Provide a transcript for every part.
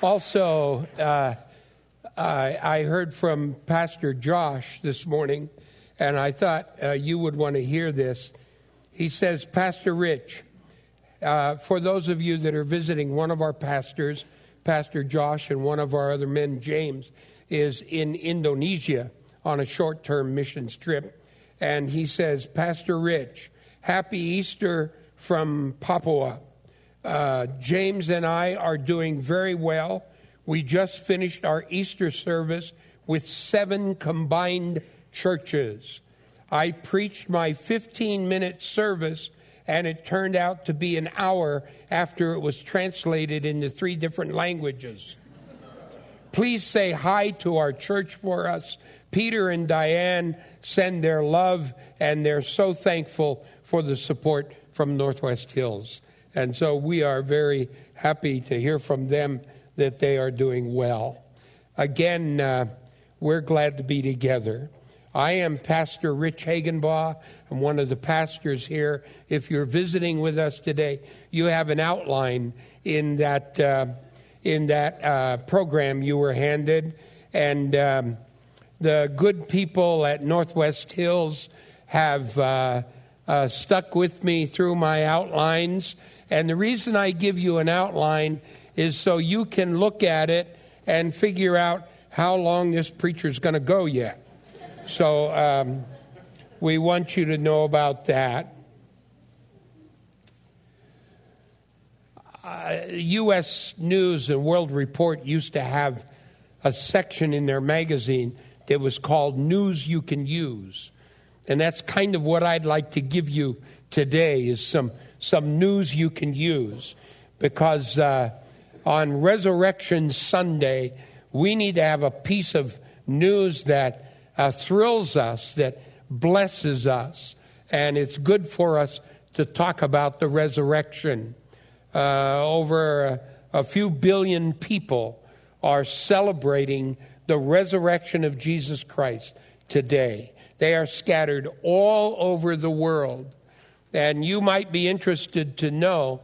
Also, uh, I, I heard from Pastor Josh this morning, and I thought uh, you would want to hear this. He says, Pastor Rich, uh, for those of you that are visiting, one of our pastors, Pastor Josh, and one of our other men, James, is in Indonesia on a short term mission trip. And he says, Pastor Rich, happy Easter from Papua. Uh, James and I are doing very well. We just finished our Easter service with seven combined churches. I preached my 15 minute service, and it turned out to be an hour after it was translated into three different languages. Please say hi to our church for us. Peter and Diane send their love, and they're so thankful for the support from Northwest Hills. And so we are very happy to hear from them that they are doing well. Again, uh, we're glad to be together. I am Pastor Rich Hagenbaugh. I'm one of the pastors here. If you're visiting with us today, you have an outline in that uh, in that uh, program you were handed, and um, the good people at Northwest Hills have uh, uh stuck with me through my outlines and the reason I give you an outline is so you can look at it and figure out how long this preacher's going to go yet. So um, we want you to know about that. Uh, U.S. News and World Report used to have a section in their magazine that was called News You Can Use. And that's kind of what I'd like to give you today is some some news you can use because uh, on Resurrection Sunday, we need to have a piece of news that uh, thrills us, that blesses us, and it's good for us to talk about the resurrection. Uh, over a, a few billion people are celebrating the resurrection of Jesus Christ today. They are scattered all over the world. And you might be interested to know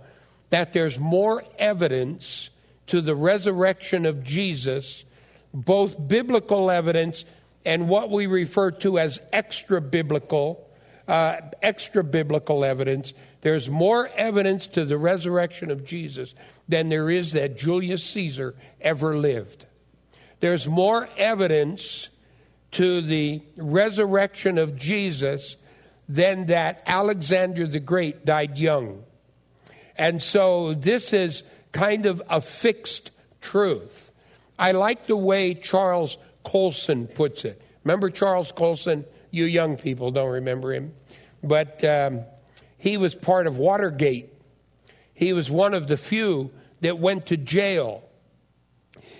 that there's more evidence to the resurrection of Jesus, both biblical evidence and what we refer to as extra biblical, uh, extra biblical evidence. There's more evidence to the resurrection of Jesus than there is that Julius Caesar ever lived. There's more evidence to the resurrection of Jesus then that Alexander the Great died young. And so this is kind of a fixed truth. I like the way Charles Colson puts it. Remember Charles Colson? You young people don't remember him. But um, he was part of Watergate. He was one of the few that went to jail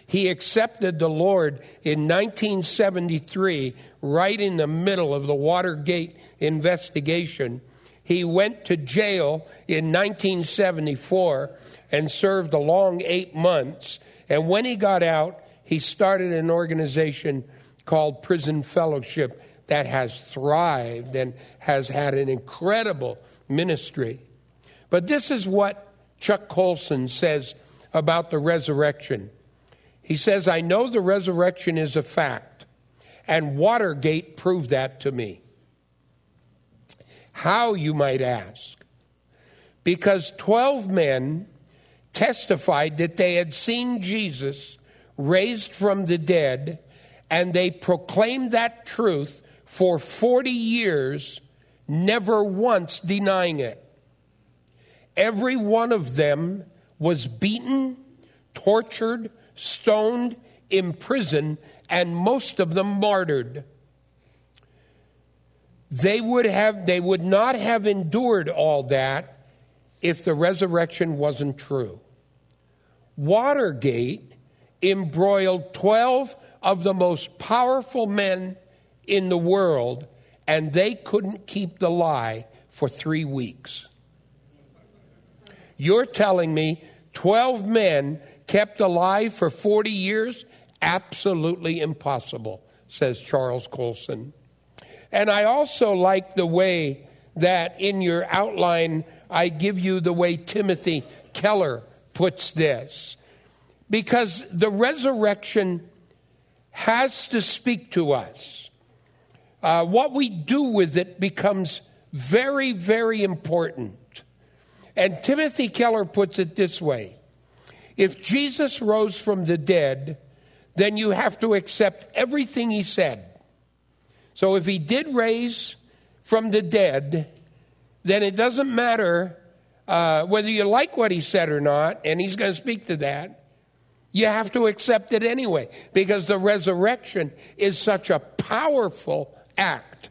he accepted the Lord in 1973, right in the middle of the Watergate investigation. He went to jail in 1974 and served a long eight months. And when he got out, he started an organization called Prison Fellowship that has thrived and has had an incredible ministry. But this is what Chuck Colson says about the resurrection. He says, I know the resurrection is a fact, and Watergate proved that to me. How, you might ask? Because 12 men testified that they had seen Jesus raised from the dead, and they proclaimed that truth for 40 years, never once denying it. Every one of them was beaten, tortured, stoned, imprisoned, and most of them martyred. They would have they would not have endured all that if the resurrection wasn't true. Watergate embroiled 12 of the most powerful men in the world, and they couldn't keep the lie for three weeks. You're telling me 12 men kept alive for 40 years? Absolutely impossible, says Charles Colson. And I also like the way that in your outline, I give you the way Timothy Keller puts this. because the resurrection has to speak to us. Uh, what we do with it becomes very, very important. And Timothy Keller puts it this way If Jesus rose from the dead, then you have to accept everything he said. So if he did raise from the dead, then it doesn't matter uh, whether you like what he said or not, and he's going to speak to that. You have to accept it anyway because the resurrection is such a powerful act.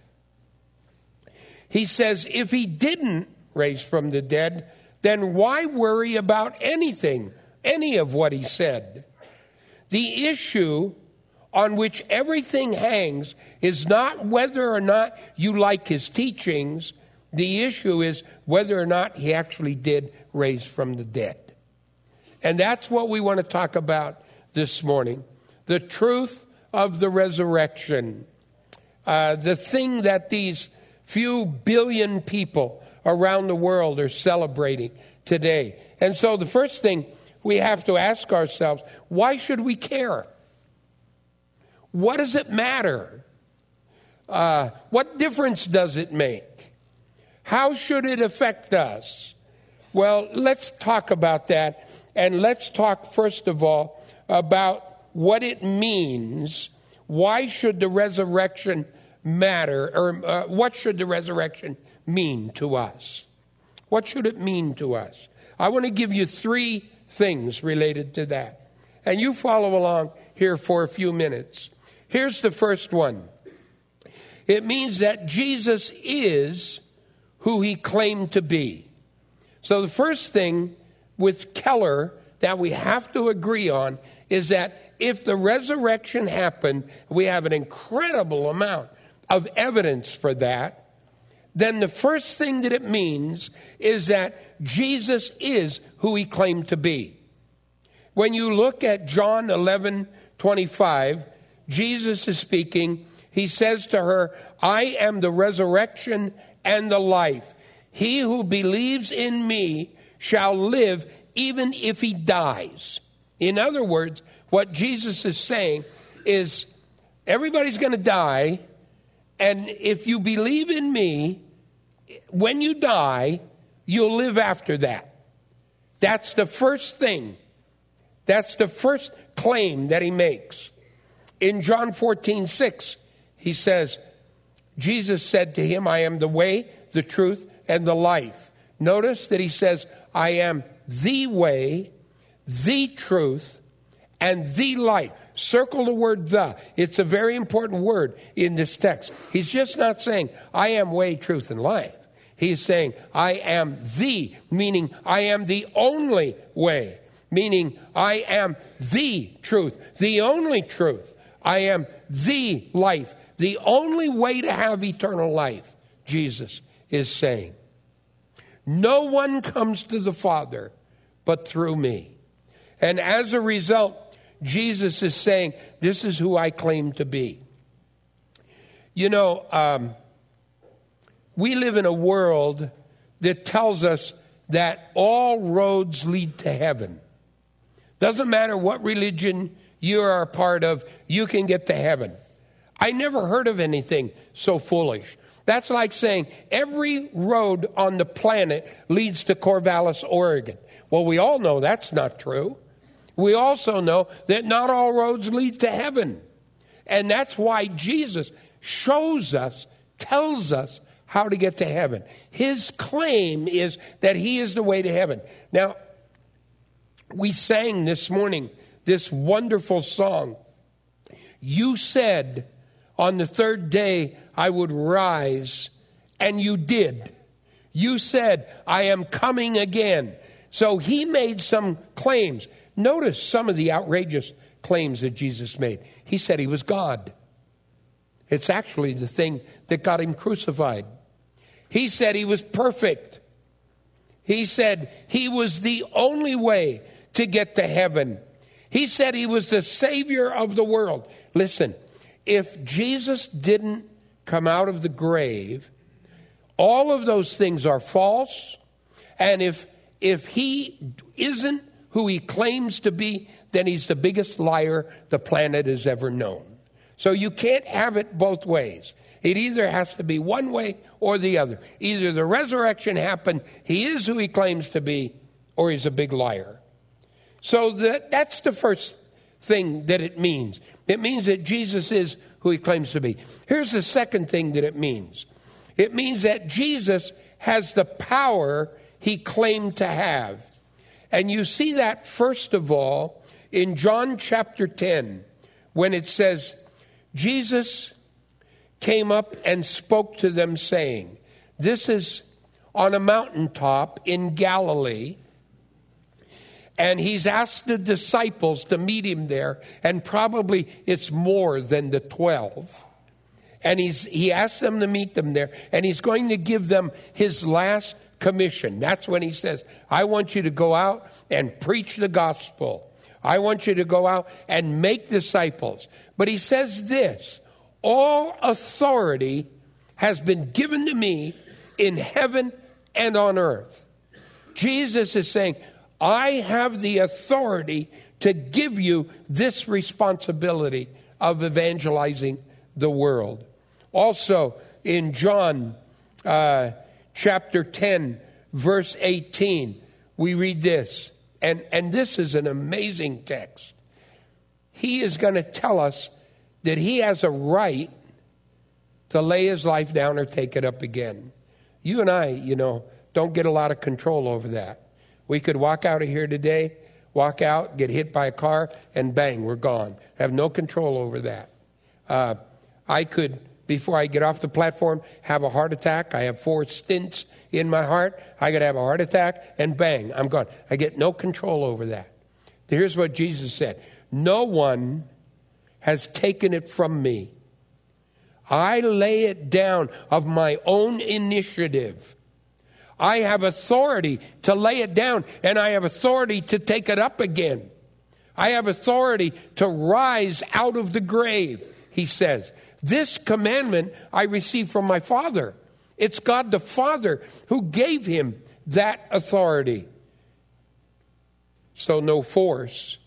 He says if he didn't raise from the dead, then why worry about anything, any of what he said? The issue on which everything hangs is not whether or not you like his teachings. The issue is whether or not he actually did raise from the dead. And that's what we want to talk about this morning the truth of the resurrection. Uh, the thing that these few billion people around the world are celebrating today. And so the first thing we have to ask ourselves why should we care? What does it matter? Uh, what difference does it make? How should it affect us? Well, let's talk about that and let's talk, first of all, about what it means. Why should the resurrection matter? Or uh, what should the resurrection mean to us? What should it mean to us? I want to give you three things related to that. And you follow along here for a few minutes. Here's the first one it means that Jesus is who he claimed to be. So the first thing with Keller that we have to agree on is that if the resurrection happened, we have an incredible amount of evidence for that. Then the first thing that it means is that Jesus is who he claimed to be. When you look at John 11 25, Jesus is speaking. He says to her, I am the resurrection and the life. He who believes in me shall live even if he dies. In other words, what Jesus is saying is everybody's going to die, and if you believe in me, when you die, you'll live after that. That's the first thing. That's the first claim that he makes. In John 14, 6, he says, Jesus said to him, I am the way, the truth, and the life. Notice that he says, I am the way, the truth, and the life. Circle the word the. It's a very important word in this text. He's just not saying, I am way, truth, and life. He's saying, I am the, meaning I am the only way, meaning I am the truth, the only truth. I am the life, the only way to have eternal life, Jesus is saying. No one comes to the Father but through me. And as a result, Jesus is saying, This is who I claim to be. You know, um, we live in a world that tells us that all roads lead to heaven. Doesn't matter what religion you are a part of, you can get to heaven. I never heard of anything so foolish. That's like saying every road on the planet leads to Corvallis, Oregon. Well, we all know that's not true. We also know that not all roads lead to heaven. And that's why Jesus shows us, tells us how to get to heaven. His claim is that He is the way to heaven. Now, we sang this morning this wonderful song. You said, on the third day I would rise, and you did. You said, I am coming again. So he made some claims. Notice some of the outrageous claims that Jesus made. He said he was God. It's actually the thing that got him crucified. He said he was perfect. He said he was the only way to get to heaven. He said he was the Savior of the world. Listen, if Jesus didn't come out of the grave, all of those things are false. And if, if he isn't who he claims to be, then he's the biggest liar the planet has ever known. So you can't have it both ways. It either has to be one way or the other. Either the resurrection happened, he is who he claims to be, or he's a big liar. So that, that's the first thing that it means. It means that Jesus is who he claims to be. Here's the second thing that it means it means that Jesus has the power he claimed to have. And you see that, first of all, in John chapter 10, when it says, Jesus came up and spoke to them, saying, This is on a mountaintop in Galilee. And he's asked the disciples to meet him there, and probably it's more than the 12. And he's, he asked them to meet them there, and he's going to give them his last commission. That's when he says, I want you to go out and preach the gospel. I want you to go out and make disciples. But he says this All authority has been given to me in heaven and on earth. Jesus is saying, I have the authority to give you this responsibility of evangelizing the world. Also, in John uh, chapter 10, verse 18, we read this, and, and this is an amazing text. He is going to tell us that he has a right to lay his life down or take it up again. You and I, you know, don't get a lot of control over that. We could walk out of here today, walk out, get hit by a car, and bang, we're gone. Have no control over that. Uh, I could, before I get off the platform, have a heart attack. I have four stints in my heart. I could have a heart attack, and bang, I'm gone. I get no control over that. Here's what Jesus said No one has taken it from me. I lay it down of my own initiative. I have authority to lay it down, and I have authority to take it up again. I have authority to rise out of the grave, he says. This commandment I received from my Father. It's God the Father who gave him that authority. So no force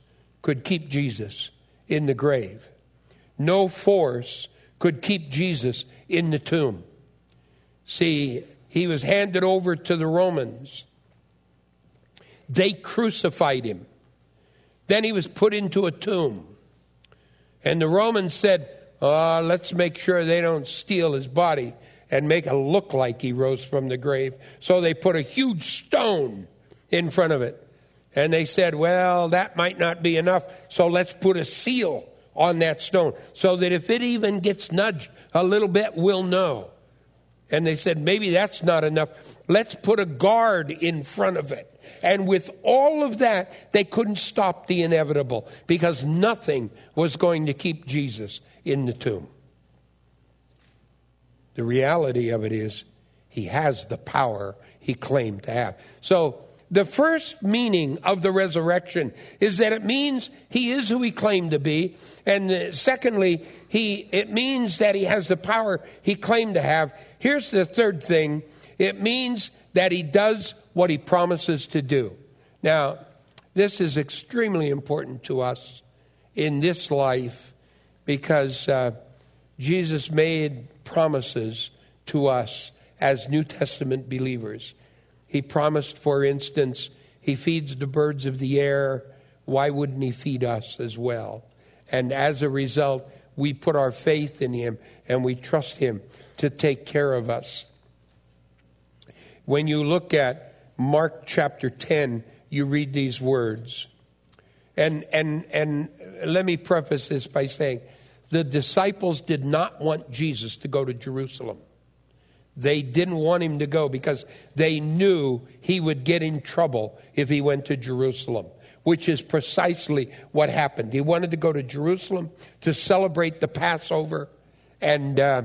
could keep Jesus in the grave. No force could keep Jesus in the tomb. See, he was handed over to the Romans. They crucified him. Then he was put into a tomb. And the Romans said, oh, let's make sure they don't steal his body and make it look like he rose from the grave. So they put a huge stone in front of it. And they said, well, that might not be enough, so let's put a seal on that stone so that if it even gets nudged a little bit, we'll know. And they said, maybe that's not enough. Let's put a guard in front of it. And with all of that, they couldn't stop the inevitable because nothing was going to keep Jesus in the tomb. The reality of it is, he has the power he claimed to have. So, the first meaning of the resurrection is that it means he is who he claimed to be. And secondly, he, it means that he has the power he claimed to have. Here's the third thing it means that he does what he promises to do. Now, this is extremely important to us in this life because uh, Jesus made promises to us as New Testament believers. He promised, for instance, He feeds the birds of the air. Why wouldn't He feed us as well? And as a result, we put our faith in Him and we trust Him to take care of us. When you look at Mark chapter 10, you read these words. And, and, and let me preface this by saying the disciples did not want Jesus to go to Jerusalem. They didn't want him to go because they knew he would get in trouble if he went to Jerusalem, which is precisely what happened. He wanted to go to Jerusalem to celebrate the Passover. And, uh,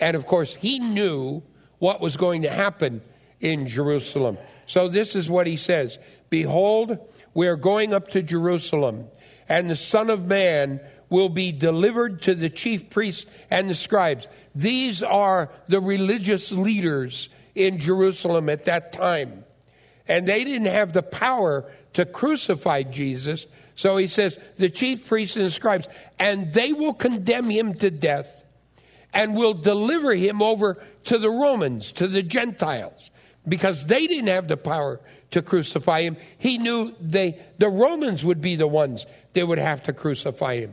and of course, he knew what was going to happen in Jerusalem. So this is what he says Behold, we are going up to Jerusalem, and the Son of Man will be delivered to the chief priests and the scribes. These are the religious leaders in Jerusalem at that time. And they didn't have the power to crucify Jesus. So he says, the chief priests and the scribes, and they will condemn him to death and will deliver him over to the Romans, to the Gentiles, because they didn't have the power to crucify him. He knew they, the Romans would be the ones that would have to crucify him.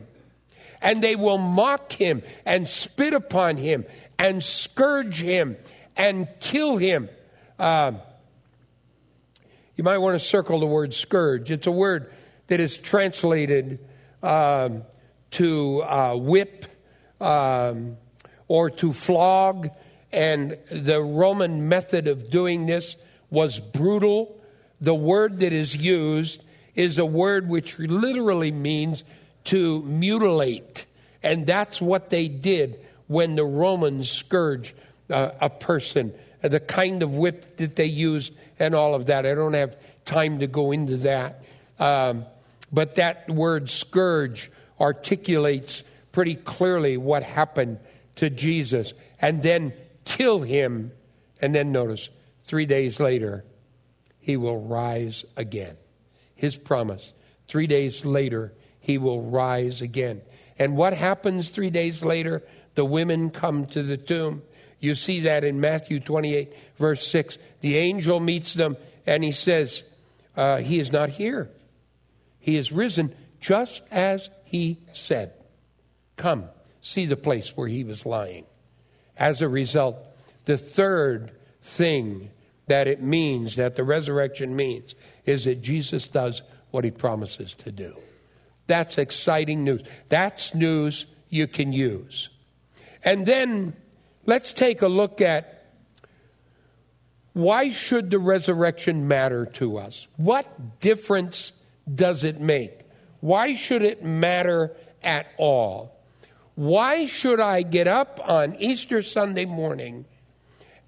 And they will mock him and spit upon him and scourge him and kill him. Uh, you might want to circle the word scourge. It's a word that is translated um, to uh, whip um, or to flog. And the Roman method of doing this was brutal. The word that is used is a word which literally means to mutilate. And that's what they did when the Romans scourged uh, a person, the kind of whip that they used, and all of that. I don't have time to go into that. Um, but that word scourge articulates pretty clearly what happened to Jesus. And then kill him. And then notice, three days later, he will rise again. His promise. Three days later, he will rise again. And what happens three days later? The women come to the tomb. You see that in Matthew 28, verse 6. The angel meets them and he says, uh, He is not here. He is risen just as he said. Come, see the place where he was lying. As a result, the third thing that it means, that the resurrection means, is that Jesus does what he promises to do. That's exciting news. That's news you can use. And then let's take a look at why should the resurrection matter to us? What difference does it make? Why should it matter at all? Why should I get up on Easter Sunday morning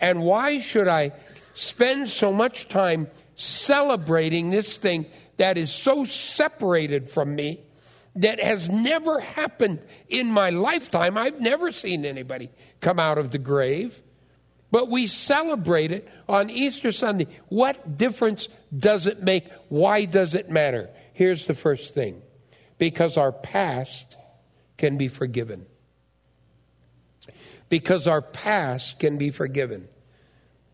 and why should I spend so much time celebrating this thing that is so separated from me that has never happened in my lifetime. I've never seen anybody come out of the grave. But we celebrate it on Easter Sunday. What difference does it make? Why does it matter? Here's the first thing because our past can be forgiven. Because our past can be forgiven.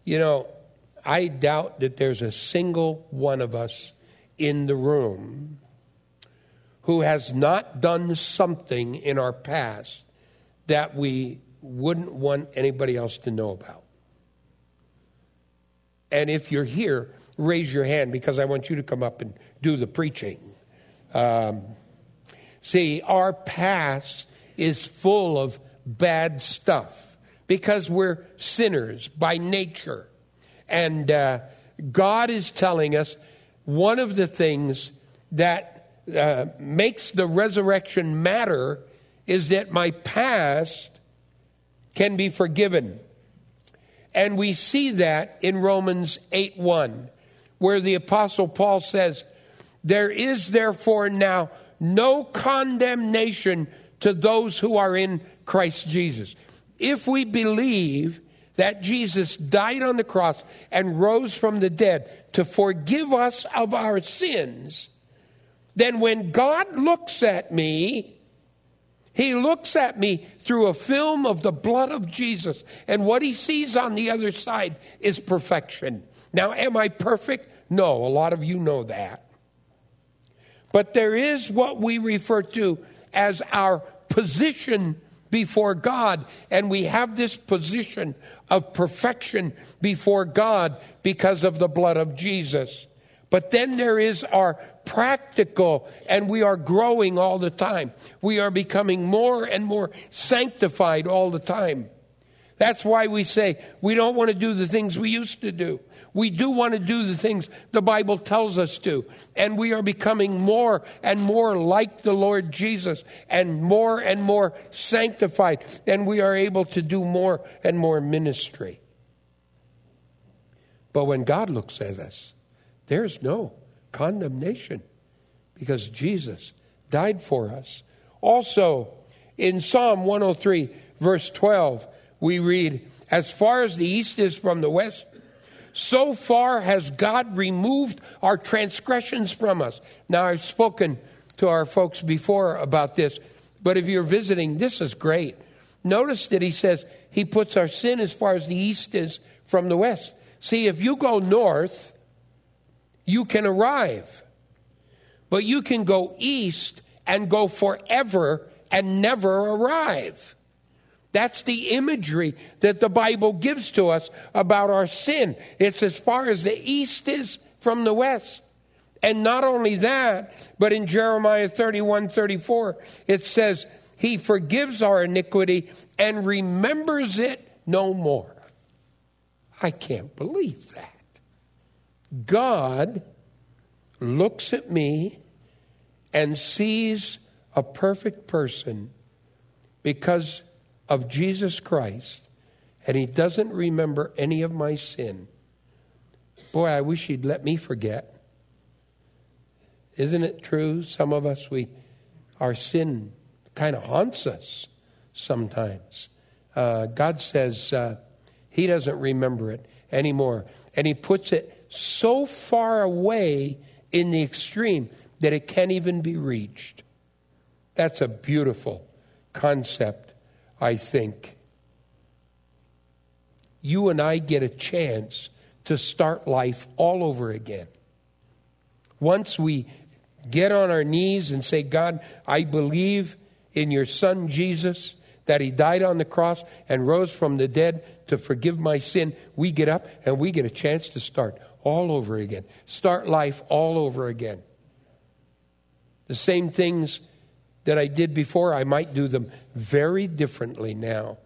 You know, I doubt that there's a single one of us in the room who has not done something in our past that we wouldn't want anybody else to know about. And if you're here, raise your hand because I want you to come up and do the preaching. Um, see, our past is full of bad stuff because we're sinners by nature. And uh, God is telling us one of the things that uh, makes the resurrection matter is that my past can be forgiven. And we see that in Romans 8 1, where the Apostle Paul says, There is therefore now no condemnation to those who are in Christ Jesus. If we believe that Jesus died on the cross and rose from the dead to forgive us of our sins, then when God looks at me, he looks at me through a film of the blood of Jesus, and what he sees on the other side is perfection. Now, am I perfect? No, a lot of you know that. But there is what we refer to as our position before God, and we have this position of perfection before God because of the blood of Jesus. But then there is our practical, and we are growing all the time. We are becoming more and more sanctified all the time. That's why we say we don't want to do the things we used to do. We do want to do the things the Bible tells us to. And we are becoming more and more like the Lord Jesus and more and more sanctified. And we are able to do more and more ministry. But when God looks at us, there's no condemnation because Jesus died for us. Also, in Psalm 103, verse 12, we read, As far as the east is from the west, So far has God removed our transgressions from us. Now, I've spoken to our folks before about this, but if you're visiting, this is great. Notice that he says he puts our sin as far as the east is from the west. See, if you go north, you can arrive. But you can go east and go forever and never arrive. That's the imagery that the Bible gives to us about our sin. It's as far as the east is from the west. And not only that, but in Jeremiah 31 34, it says, He forgives our iniquity and remembers it no more. I can't believe that. God looks at me and sees a perfect person because of Jesus Christ, and he doesn't remember any of my sin. Boy, I wish he'd let me forget. Isn't it true? Some of us, we, our sin kind of haunts us sometimes. Uh, God says uh, he doesn't remember it anymore. And he puts it so far away in the extreme that it can't even be reached. That's a beautiful concept, I think. You and I get a chance to start life all over again. Once we get on our knees and say, God, I believe in your Son Jesus, that he died on the cross and rose from the dead to forgive my sin, we get up and we get a chance to start all over again. Start life all over again. The same things that I did before, I might do them very differently now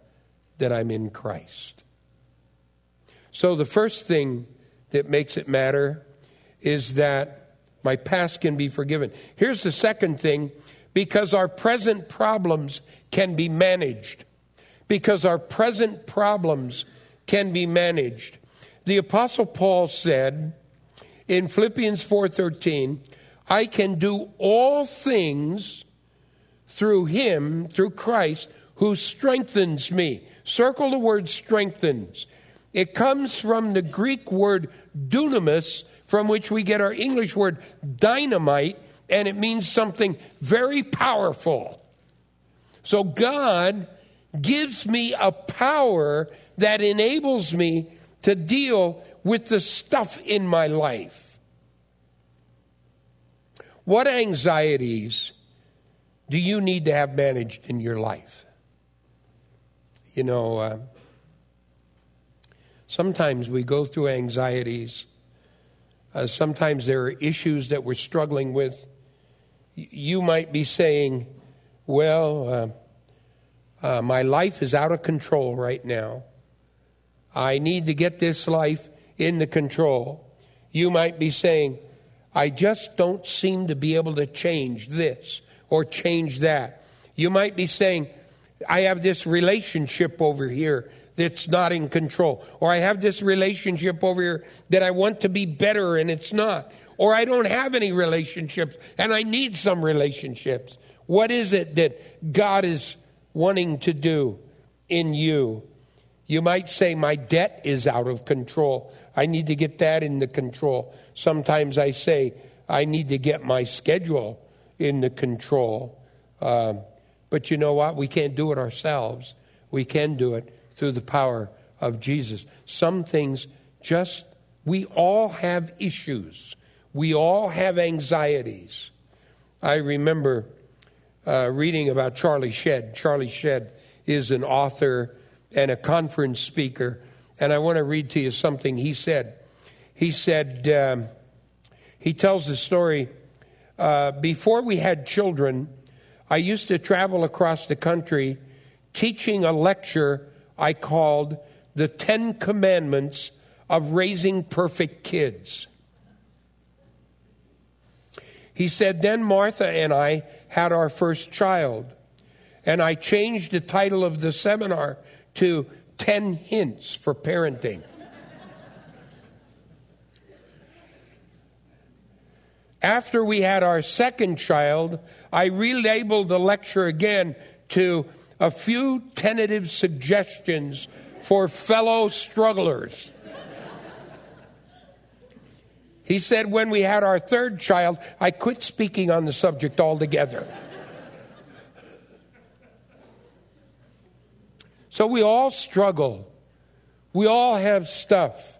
that I'm in Christ. So, the first thing that makes it matter is that my past can be forgiven. Here's the second thing because our present problems can be managed. Because our present problems can be managed. The apostle Paul said in Philippians 4:13, I can do all things through him, through Christ, who strengthens me. Circle the word strengthens. It comes from the Greek word dunamis, from which we get our English word dynamite, and it means something very powerful. So God gives me a power that enables me to deal with the stuff in my life. What anxieties do you need to have managed in your life? You know, uh, sometimes we go through anxieties. Uh, sometimes there are issues that we're struggling with. You might be saying, Well, uh, uh, my life is out of control right now. I need to get this life into control. You might be saying, I just don't seem to be able to change this or change that. You might be saying, I have this relationship over here that's not in control. Or I have this relationship over here that I want to be better and it's not. Or I don't have any relationships and I need some relationships. What is it that God is wanting to do in you? You might say, My debt is out of control. I need to get that into control. Sometimes I say, I need to get my schedule in the control. Um, but you know what? We can't do it ourselves. We can do it through the power of Jesus. Some things just, we all have issues. We all have anxieties. I remember uh, reading about Charlie Shedd. Charlie Shedd is an author and a conference speaker, and I want to read to you something he said. He said, um, he tells the story uh, before we had children, I used to travel across the country teaching a lecture I called The Ten Commandments of Raising Perfect Kids. He said, Then Martha and I had our first child, and I changed the title of the seminar to 10 Hints for Parenting. After we had our second child, I relabeled the lecture again to a few tentative suggestions for fellow strugglers. He said, when we had our third child, I quit speaking on the subject altogether. So we all struggle. We all have stuff.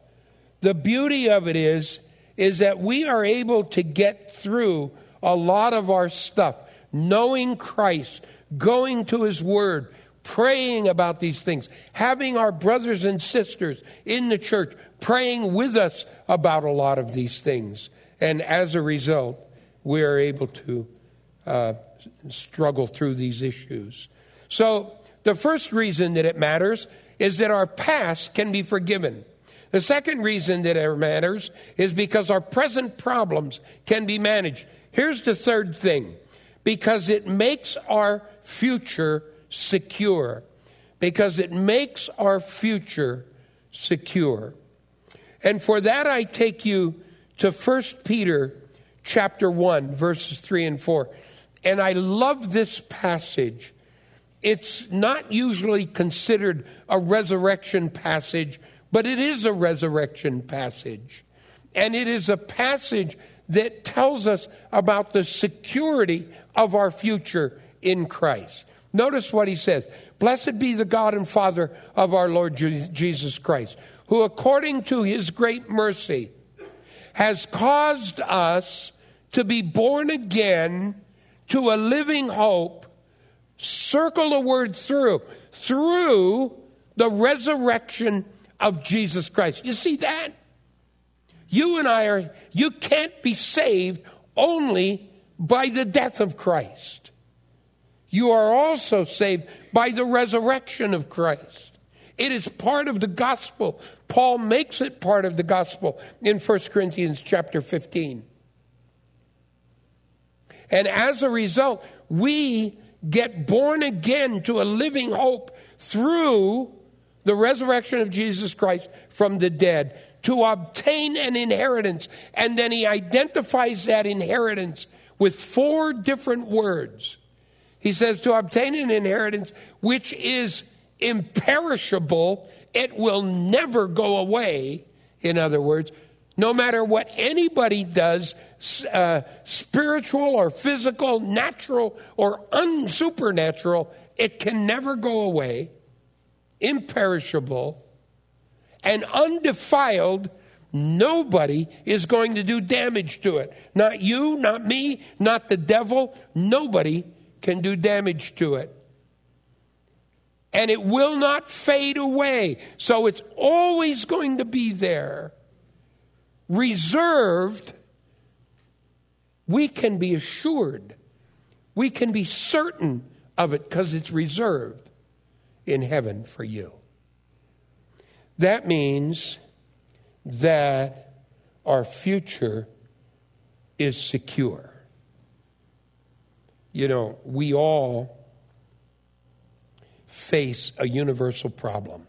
The beauty of it is, is that we are able to get through a lot of our stuff, knowing Christ, going to His Word, praying about these things, having our brothers and sisters in the church praying with us about a lot of these things. And as a result, we are able to uh, struggle through these issues. So, the first reason that it matters is that our past can be forgiven. The second reason that it matters is because our present problems can be managed. Here's the third thing because it makes our future secure. Because it makes our future secure. And for that I take you to 1 Peter chapter 1 verses 3 and 4. And I love this passage. It's not usually considered a resurrection passage, but it is a resurrection passage. And it is a passage that tells us about the security of our future in Christ. Notice what he says Blessed be the God and Father of our Lord Jesus Christ, who according to his great mercy has caused us to be born again to a living hope. Circle the word through, through the resurrection of Jesus Christ. You see that? You and I are, you can't be saved only by the death of Christ you are also saved by the resurrection of Christ. It is part of the gospel. Paul makes it part of the gospel in 1 Corinthians chapter 15. And as a result, we get born again to a living hope through the resurrection of Jesus Christ from the dead to obtain an inheritance. And then he identifies that inheritance with four different words he says, to obtain an inheritance which is imperishable, it will never go away. In other words, no matter what anybody does, uh, spiritual or physical, natural or unsupernatural, it can never go away. Imperishable and undefiled, nobody is going to do damage to it. Not you, not me, not the devil, nobody can do damage to it. And it will not fade away. So it's always going to be there. Reserved, we can be assured, we can be certain of it because it's reserved in heaven for you. That means that our future is secure. You know, we all face a universal problem.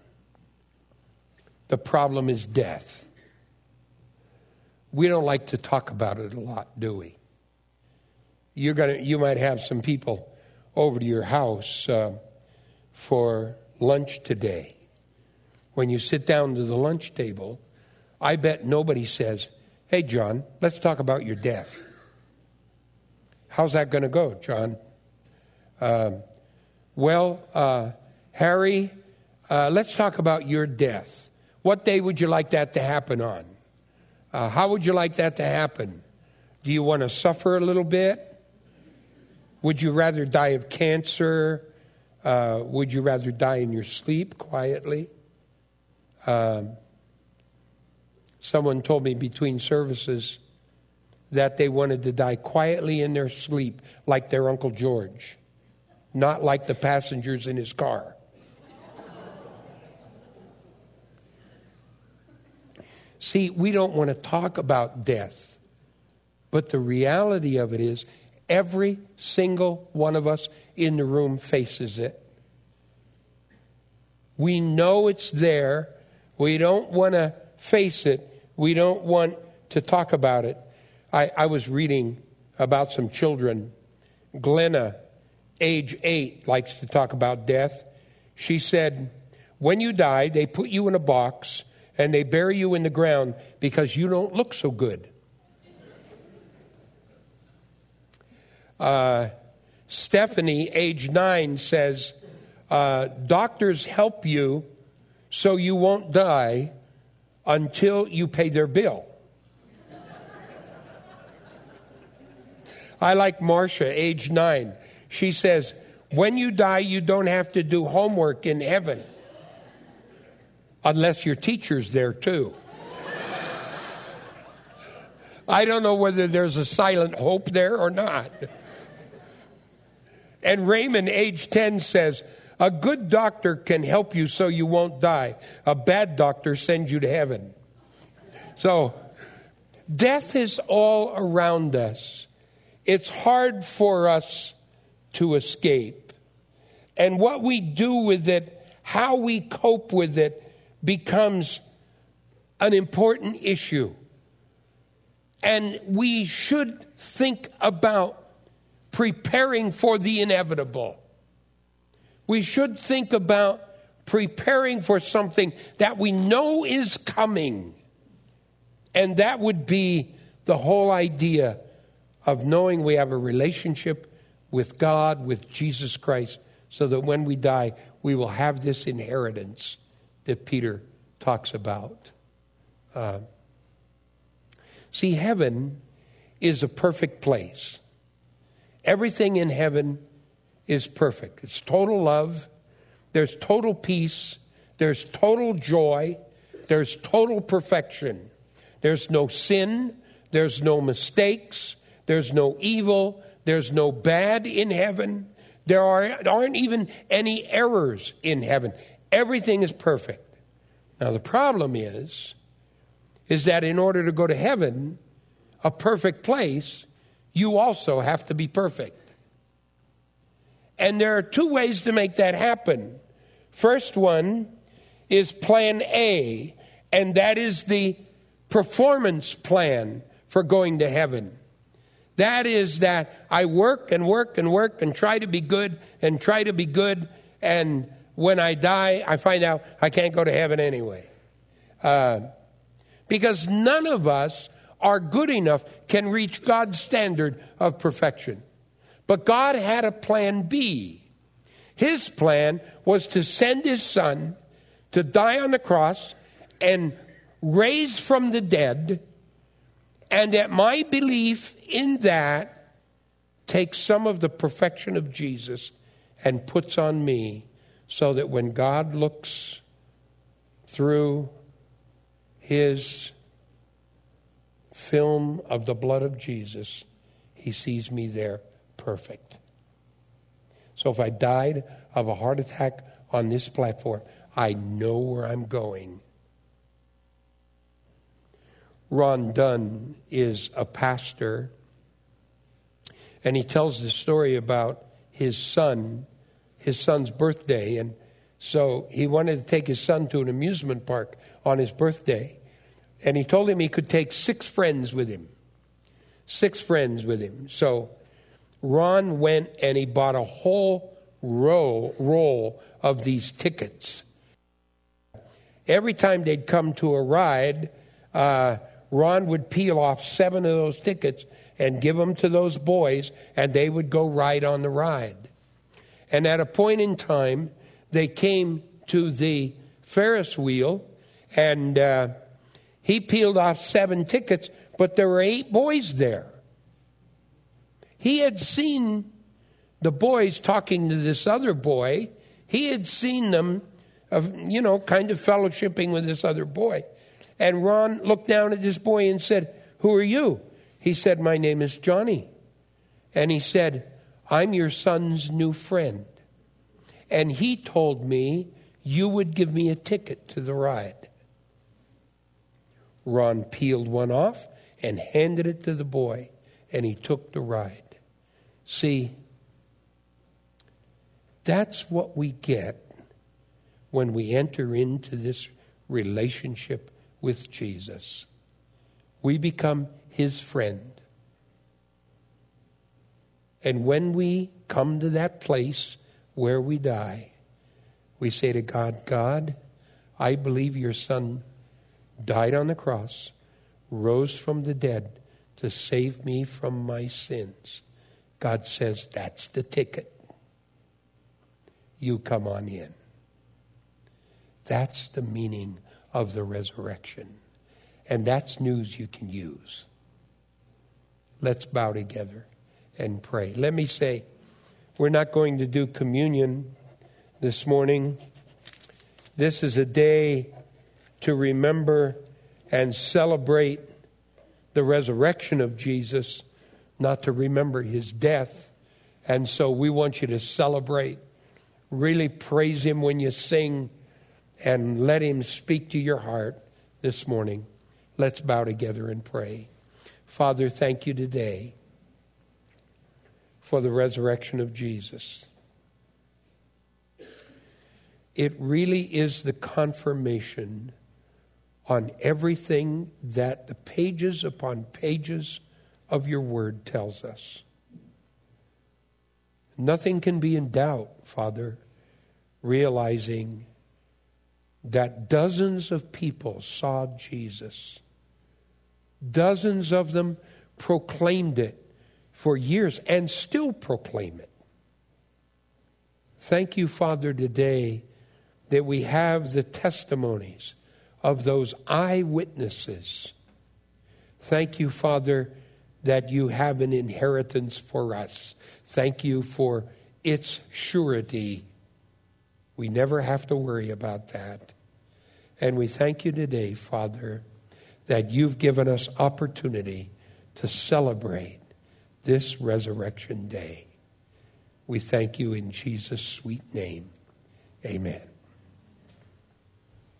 The problem is death. We don't like to talk about it a lot, do we? You're gonna, you might have some people over to your house uh, for lunch today. When you sit down to the lunch table, I bet nobody says, Hey, John, let's talk about your death. How's that going to go, John? Um, well, uh, Harry, uh, let's talk about your death. What day would you like that to happen on? Uh, how would you like that to happen? Do you want to suffer a little bit? Would you rather die of cancer? Uh, would you rather die in your sleep quietly? Um, someone told me between services that they wanted to die quietly in their sleep, like their Uncle George, not like the passengers in his car. See, we don't want to talk about death, but the reality of it is every single one of us in the room faces it. We know it's there. We don't want to face it. We don't want to talk about it. I, I was reading about some children. Glenna, age eight, likes to talk about death. She said, When you die, they put you in a box and they bury you in the ground because you don't look so good. Uh, Stephanie, age nine, says, uh, Doctors help you so you won't die until you pay their bill. I like Marcia, age nine. She says, When you die, you don't have to do homework in heaven unless your teacher's there too. I don't know whether there's a silent hope there or not. And Raymond, age 10, says, A good doctor can help you so you won't die. A bad doctor sends you to heaven. So, death is all around us. It's hard for us to escape. And what we do with it, how we cope with it, becomes an important issue. And we should think about preparing for the inevitable. We should think about preparing for something that we know is coming. And that would be the whole idea of knowing we have a relationship with God, with Jesus Christ, so that when we die, we will have this inheritance that Peter talks about. Uh, see, heaven is a perfect place. Everything in heaven is perfect. It's total love, there's total peace, there's total joy, there's total perfection. There's no sin, there's no mistakes, there's no evil, there's no bad in heaven. There are, aren't even any errors in heaven. Everything is perfect. Now the problem is is that in order to go to heaven, a perfect place, you also have to be perfect. And there are two ways to make that happen. First one is plan A, and that is the performance plan for going to heaven. That is that I work and work and work and try to be good and try to be good, and when I die, I find out I can't go to heaven anyway. Uh, because none of us are good enough, can reach God's standard of perfection. But God had a plan B. His plan was to send his son to die on the cross and raise from the dead, and that my belief in that takes some of the perfection of Jesus and puts on me so that when God looks through his film of the blood of Jesus, he sees me there perfect. So if I died of a heart attack on this platform, I know where I'm going. Ron Dunn is a pastor, and he tells the story about his son, his son's birthday. And so he wanted to take his son to an amusement park on his birthday. And he told him he could take six friends with him. Six friends with him. So Ron went and he bought a whole row, roll of these tickets. Every time they'd come to a ride, uh, Ron would peel off seven of those tickets and give them to those boys, and they would go ride on the ride. And at a point in time, they came to the Ferris wheel, and uh, he peeled off seven tickets, but there were eight boys there. He had seen the boys talking to this other boy. He had seen them, of, you know, kind of fellowshipping with this other boy. And Ron looked down at this boy and said, Who are you? He said, My name is Johnny. And he said, I'm your son's new friend. And he told me you would give me a ticket to the ride. Ron peeled one off and handed it to the boy, and he took the ride. See, that's what we get when we enter into this relationship with Jesus. We become his friend. And when we come to that place where we die, we say to God, God, I believe your son died on the cross, rose from the dead to save me from my sins. God says, That's the ticket. You come on in. That's the meaning of the resurrection. And that's news you can use. Let's bow together and pray. Let me say, we're not going to do communion this morning. This is a day to remember and celebrate the resurrection of Jesus, not to remember his death. And so we want you to celebrate. Really praise him when you sing and let him speak to your heart this morning. Let's bow together and pray. Father, thank you today for the resurrection of Jesus. It really is the confirmation on everything that the pages upon pages of your word tells us. Nothing can be in doubt, Father, realizing that dozens of people saw Jesus. Dozens of them proclaimed it for years and still proclaim it. Thank you, Father, today that we have the testimonies of those eyewitnesses. Thank you, Father, that you have an inheritance for us. Thank you for its surety. We never have to worry about that. And we thank you today, Father, that you've given us opportunity to celebrate this resurrection day. We thank you in Jesus' sweet name. Amen.